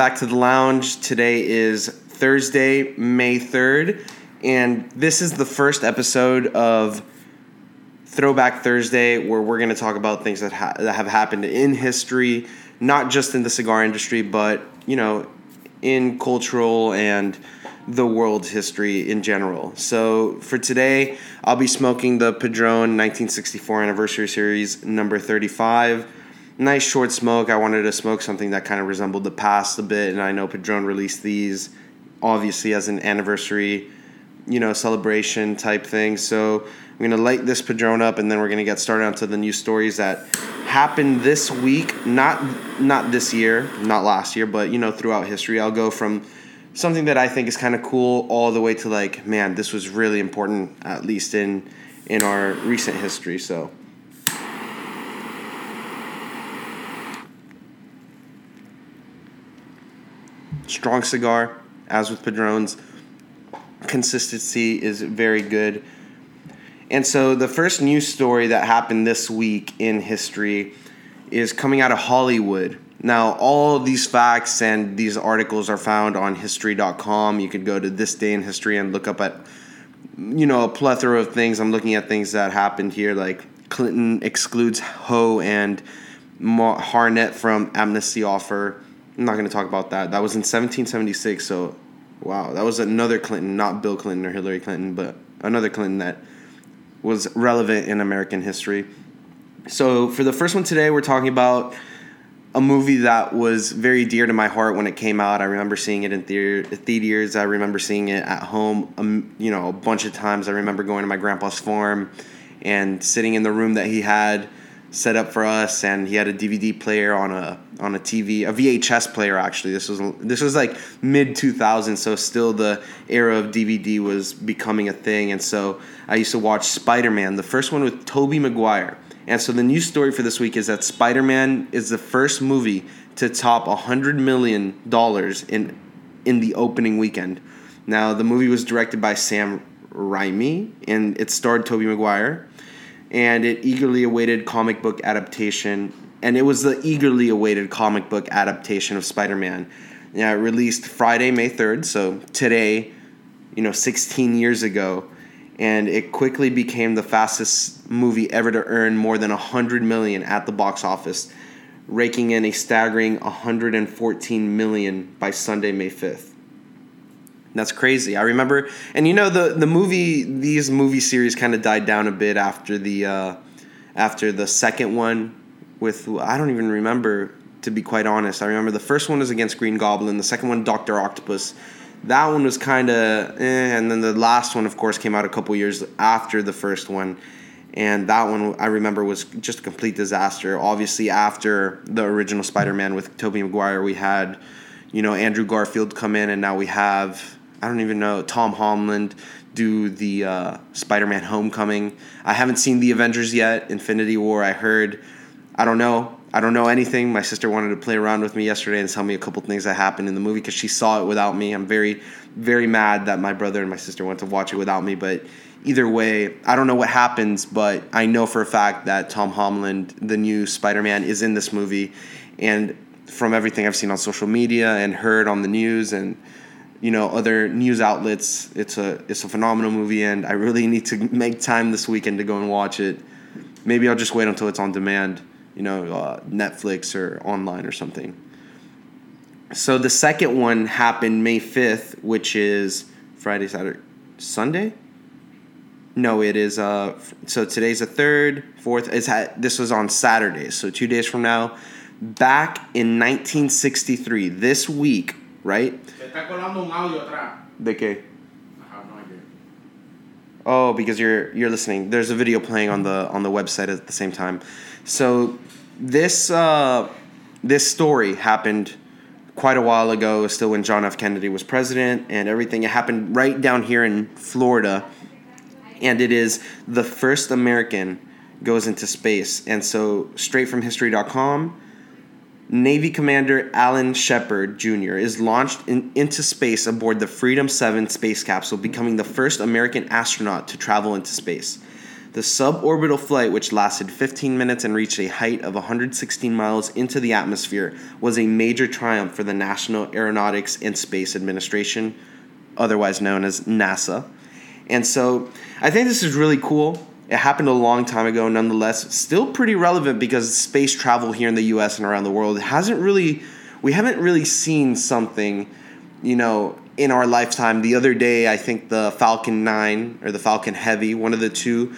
Back to the lounge. Today is Thursday, May 3rd, and this is the first episode of Throwback Thursday where we're going to talk about things that, ha- that have happened in history, not just in the cigar industry, but, you know, in cultural and the world's history in general. So for today, I'll be smoking the Padron 1964 anniversary series number 35. Nice short smoke. I wanted to smoke something that kind of resembled the past a bit, and I know Padron released these obviously as an anniversary, you know, celebration type thing. So I'm gonna light this Padron up, and then we're gonna get started onto the new stories that happened this week. Not not this year, not last year, but you know, throughout history. I'll go from something that I think is kind of cool all the way to like, man, this was really important, at least in in our recent history. So. Strong cigar, as with Padrones. Consistency is very good. And so the first news story that happened this week in history is coming out of Hollywood. Now, all these facts and these articles are found on history.com. You could go to this day in history and look up at, you know, a plethora of things. I'm looking at things that happened here, like Clinton excludes Howe and Harnett from amnesty offer. I'm not going to talk about that. That was in 1776. So, wow, that was another Clinton, not Bill Clinton or Hillary Clinton, but another Clinton that was relevant in American history. So, for the first one today, we're talking about a movie that was very dear to my heart when it came out. I remember seeing it in theater, theaters. I remember seeing it at home, um, you know, a bunch of times. I remember going to my grandpa's farm and sitting in the room that he had set up for us, and he had a DVD player on a on a TV, a VHS player actually. This was this was like mid 2000s, so still the era of DVD was becoming a thing, and so I used to watch Spider Man, the first one with Tobey Maguire and so the news story for this week is that Spider Man is the first movie to top $100 million in, in the opening weekend. Now, the movie was directed by Sam Raimi, and it starred Tobey Maguire. And it eagerly awaited comic book adaptation, and it was the eagerly awaited comic book adaptation of Spider Man. Yeah, released Friday, May 3rd, so today, you know, 16 years ago and it quickly became the fastest movie ever to earn more than 100 million at the box office, raking in a staggering 114 million by Sunday, May 5th. That's crazy. I remember, and you know the the movie. These movie series kind of died down a bit after the uh, after the second one. With I don't even remember to be quite honest. I remember the first one was against Green Goblin. The second one, Doctor Octopus that one was kind of eh, and then the last one of course came out a couple years after the first one and that one I remember was just a complete disaster. Obviously, after the original Spider-Man with Tobey Maguire, we had, you know, Andrew Garfield come in, and now we have I don't even know Tom Holland do the uh, Spider-Man Homecoming. I haven't seen the Avengers yet. Infinity War. I heard. I don't know. I don't know anything. My sister wanted to play around with me yesterday and tell me a couple things that happened in the movie because she saw it without me. I'm very, very mad that my brother and my sister went to watch it without me. But either way, I don't know what happens, but I know for a fact that Tom Holland, the new Spider Man, is in this movie. And from everything I've seen on social media and heard on the news and you know other news outlets, it's a it's a phenomenal movie, and I really need to make time this weekend to go and watch it. Maybe I'll just wait until it's on demand you know, uh, Netflix or online or something. So the second one happened May 5th, which is Friday, Saturday, Sunday? No, it is. Uh, so today's the third, fourth. It's had, this was on Saturday, so two days from now. Back in 1963, this week, right? De qué? Oh, because you're you're listening. There's a video playing on the on the website at the same time. So this uh, this story happened quite a while ago, still when John F. Kennedy was president, and everything. It happened right down here in Florida, and it is the first American goes into space. And so, straight from History.com, Navy Commander Alan Shepard Jr. is launched in, into space aboard the Freedom 7 space capsule, becoming the first American astronaut to travel into space. The suborbital flight, which lasted 15 minutes and reached a height of 116 miles into the atmosphere, was a major triumph for the National Aeronautics and Space Administration, otherwise known as NASA. And so I think this is really cool. It happened a long time ago, nonetheless, still pretty relevant because space travel here in the US and around the world hasn't really, we haven't really seen something, you know, in our lifetime. The other day, I think the Falcon 9 or the Falcon Heavy, one of the two,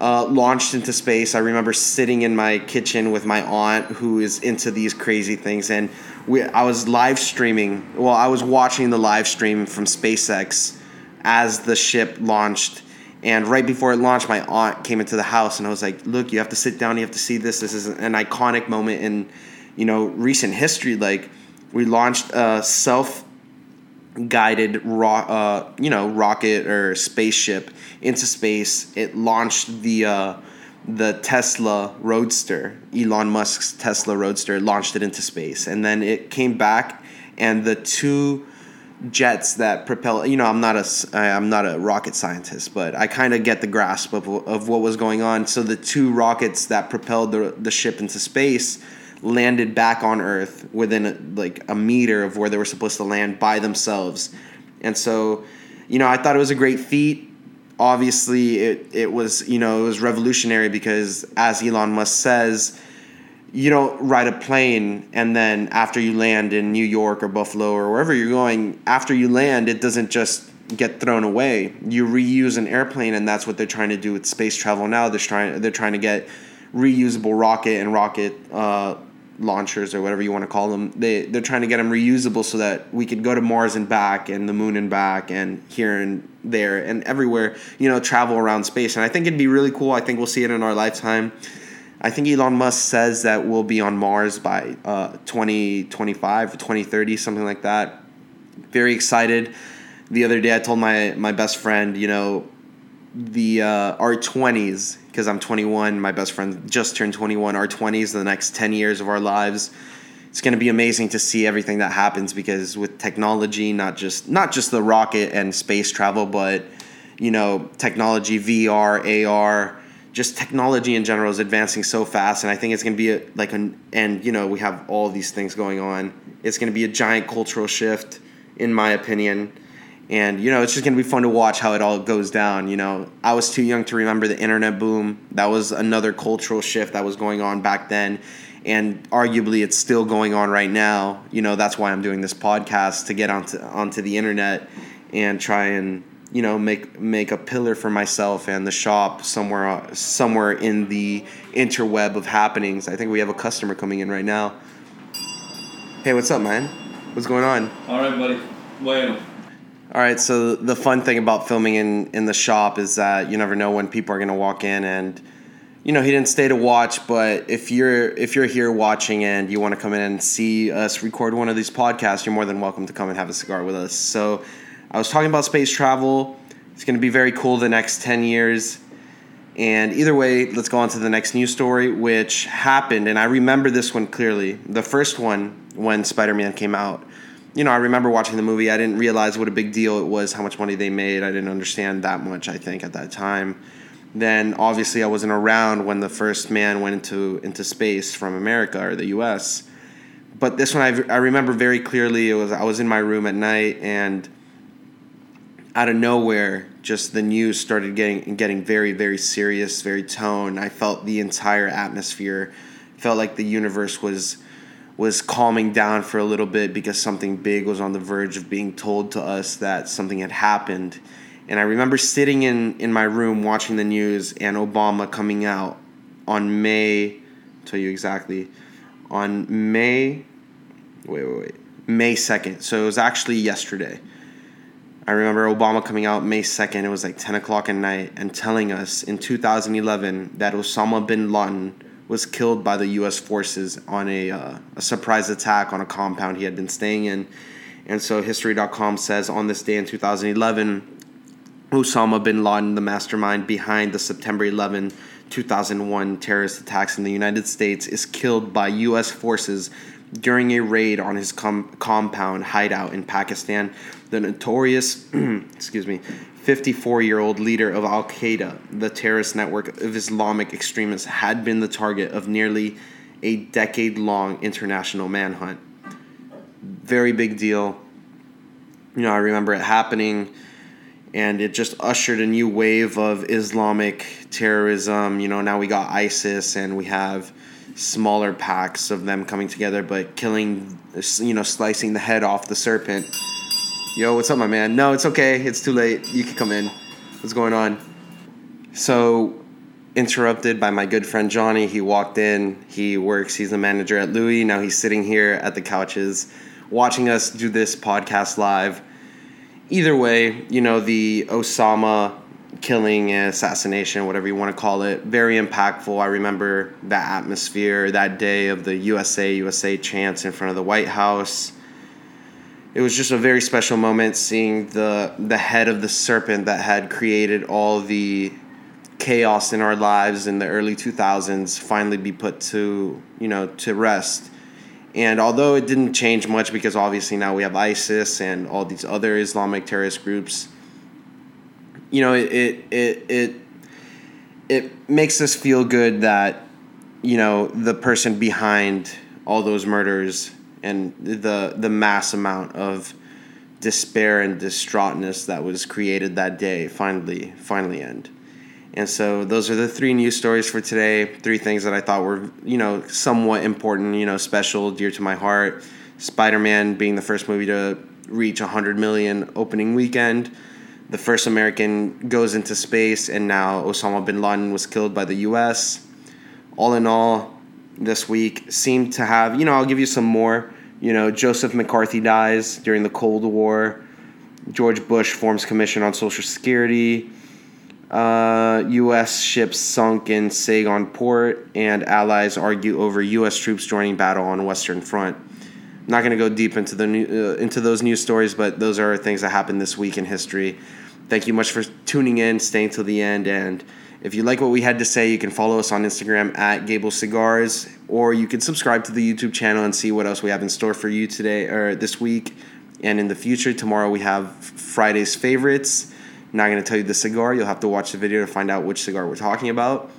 uh, launched into space. I remember sitting in my kitchen with my aunt who is into these crazy things, and we, I was live streaming. Well, I was watching the live stream from SpaceX as the ship launched. And right before it launched, my aunt came into the house, and I was like, "Look, you have to sit down. You have to see this. This is an iconic moment in, you know, recent history. Like, we launched a self guided ro- uh, you know rocket or spaceship into space. It launched the uh, the Tesla Roadster, Elon Musk's Tesla Roadster, launched it into space, and then it came back, and the two jets that propel you know i'm not a i'm not a rocket scientist but i kind of get the grasp of, of what was going on so the two rockets that propelled the, the ship into space landed back on Earth within a, like a meter of where they were supposed to land by themselves. And so, you know, I thought it was a great feat. Obviously, it, it was, you know, it was revolutionary because as Elon Musk says, you don't ride a plane and then after you land in New York or Buffalo or wherever you're going, after you land, it doesn't just get thrown away. You reuse an airplane and that's what they're trying to do with space travel now. They're trying they're trying to get reusable rocket and rocket uh, launchers or whatever you want to call them. They they're trying to get them reusable so that we could go to Mars and back and the moon and back and here and there and everywhere. You know, travel around space. And I think it'd be really cool. I think we'll see it in our lifetime. I think Elon Musk says that we'll be on Mars by uh, 2025 or 2030, something like that. Very excited. The other day, I told my my best friend, you know, the uh, our 20s because I'm 21. My best friend just turned 21. Our 20s, the next 10 years of our lives. It's going to be amazing to see everything that happens because with technology, not just not just the rocket and space travel, but you know, technology, VR, AR, just technology in general is advancing so fast, and I think it's going to be a, like an and you know we have all these things going on. It's going to be a giant cultural shift, in my opinion. And you know it's just gonna be fun to watch how it all goes down you know. I was too young to remember the internet boom. That was another cultural shift that was going on back then and arguably it's still going on right now. You know that's why i'm doing this podcast to get onto onto the internet and try and you know make make a pillar for myself and the shop somewhere somewhere in the interweb of happenings. I think we have a customer coming in right now. Hey what's up man? What's going on? All right buddy. Bueno. All right, so the fun thing about filming in, in the shop is that you never know when people are going to walk in and you know, he didn't stay to watch, but if you're if you're here watching and you want to come in and see us record one of these podcasts, you're more than welcome to come and have a cigar with us. So, I was talking about space travel. It's going to be very cool the next 10 years. And either way, let's go on to the next news story, which happened, and I remember this one clearly. The first one, when Spider Man came out, you know, I remember watching the movie. I didn't realize what a big deal it was, how much money they made. I didn't understand that much, I think, at that time. Then obviously I wasn't around when the first man went into into space from America or the US. But this one I, I remember very clearly. It was I was in my room at night and out of nowhere just the news started getting getting very very serious, very tone. I felt the entire atmosphere felt like the universe was was calming down for a little bit because something big was on the verge of being told to us that something had happened. And I remember sitting in, in my room watching the news and Obama coming out on May, I'll tell you exactly, on May, wait, wait, wait, May 2nd. So it was actually yesterday. I remember Obama coming out May 2nd, it was like 10 o'clock at night, and telling us in 2011 that Osama bin Laden was killed by the U.S. forces on a, uh, a surprise attack on a compound he had been staying in. And so History.com says on this day in 2011, Osama bin Laden, the mastermind behind the September 11, 2001 terrorist attacks in the United States, is killed by U.S. forces during a raid on his com- compound hideout in Pakistan. The notorious, excuse me, 54 year old leader of Al Qaeda, the terrorist network of Islamic extremists, had been the target of nearly a decade long international manhunt. Very big deal. You know, I remember it happening, and it just ushered a new wave of Islamic terrorism. You know, now we got ISIS, and we have smaller packs of them coming together, but killing, you know, slicing the head off the serpent. Yo, what's up, my man? No, it's okay. It's too late. You can come in. What's going on? So, interrupted by my good friend Johnny. He walked in. He works. He's the manager at Louis. Now he's sitting here at the couches, watching us do this podcast live. Either way, you know the Osama killing, assassination, whatever you want to call it, very impactful. I remember that atmosphere that day of the USA USA chants in front of the White House. It was just a very special moment seeing the the head of the serpent that had created all the chaos in our lives in the early 2000s finally be put to, you know, to rest. And although it didn't change much because obviously now we have ISIS and all these other Islamic terrorist groups, you know, it it it it, it makes us feel good that you know the person behind all those murders and the the mass amount of despair and distraughtness that was created that day finally finally end. And so those are the three news stories for today. Three things that I thought were, you know, somewhat important, you know, special, dear to my heart. Spider-Man being the first movie to reach 100 million opening weekend the first American goes into space, and now Osama bin Laden was killed by the U.S. All in all, this week seemed to have, you know, I'll give you some more. You know, Joseph McCarthy dies during the Cold War. George Bush forms Commission on Social Security. Uh, U.S. ships sunk in Saigon port, and allies argue over U.S. troops joining battle on Western Front. I'm not going to go deep into the new, uh, into those news stories, but those are things that happened this week in history. Thank you much for tuning in, staying till the end, and if you like what we had to say, you can follow us on Instagram at Gable Cigars, or you can subscribe to the YouTube channel and see what else we have in store for you today or this week and in the future. Tomorrow we have Friday's favorites. Not going to tell you the cigar. You'll have to watch the video to find out which cigar we're talking about.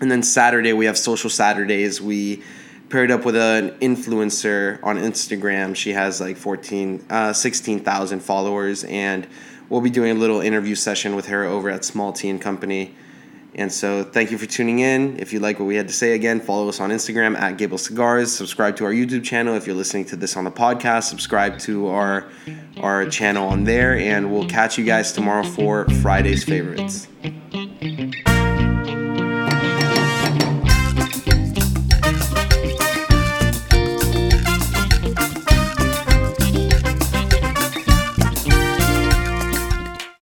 And then Saturday we have Social Saturdays. We paired up with an influencer on Instagram. She has like 14, uh, 16,000 followers and we'll be doing a little interview session with her over at Small Tea and Company. And so, thank you for tuning in. If you like what we had to say, again, follow us on Instagram at Gable Cigars. Subscribe to our YouTube channel if you're listening to this on the podcast. Subscribe to our our channel on there, and we'll catch you guys tomorrow for Friday's favorites.